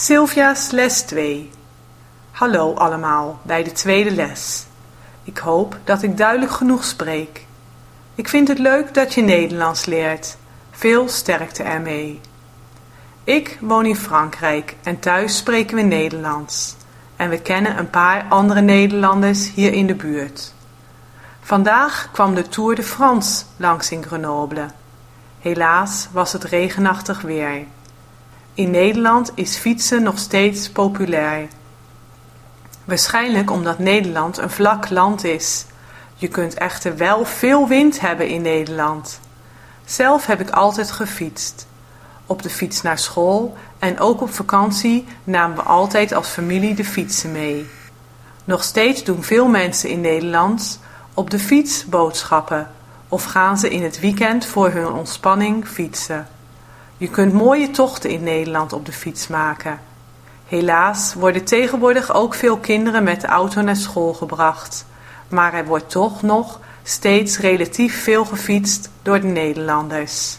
Sylvia's les 2. Hallo allemaal bij de tweede les. Ik hoop dat ik duidelijk genoeg spreek. Ik vind het leuk dat je Nederlands leert. Veel sterkte ermee. Ik woon in Frankrijk en thuis spreken we Nederlands. En we kennen een paar andere Nederlanders hier in de buurt. Vandaag kwam de Tour de France langs in Grenoble. Helaas was het regenachtig weer. In Nederland is fietsen nog steeds populair. Waarschijnlijk omdat Nederland een vlak land is. Je kunt echter wel veel wind hebben in Nederland. Zelf heb ik altijd gefietst. Op de fiets naar school en ook op vakantie namen we altijd als familie de fietsen mee. Nog steeds doen veel mensen in Nederland op de fiets boodschappen of gaan ze in het weekend voor hun ontspanning fietsen. Je kunt mooie tochten in Nederland op de fiets maken. Helaas worden tegenwoordig ook veel kinderen met de auto naar school gebracht, maar er wordt toch nog steeds relatief veel gefietst door de Nederlanders.